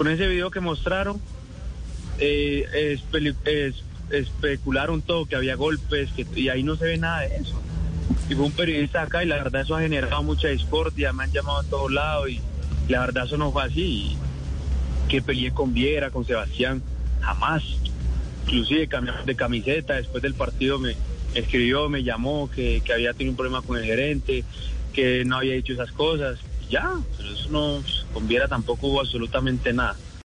con ese video que mostraron, eh, especularon todo, que había golpes, que, y ahí no se ve nada de eso. Y fue un periodista acá y la verdad eso ha generado mucha discordia, me han llamado a todos lados y la verdad eso no fue así. Que peleé con Viera, con Sebastián, jamás. Inclusive cambiamos de camiseta, después del partido me escribió, me llamó que, que había tenido un problema con el gerente, que no había dicho esas cosas. Ya, pero eso no, con Viera tampoco absolutamente nada.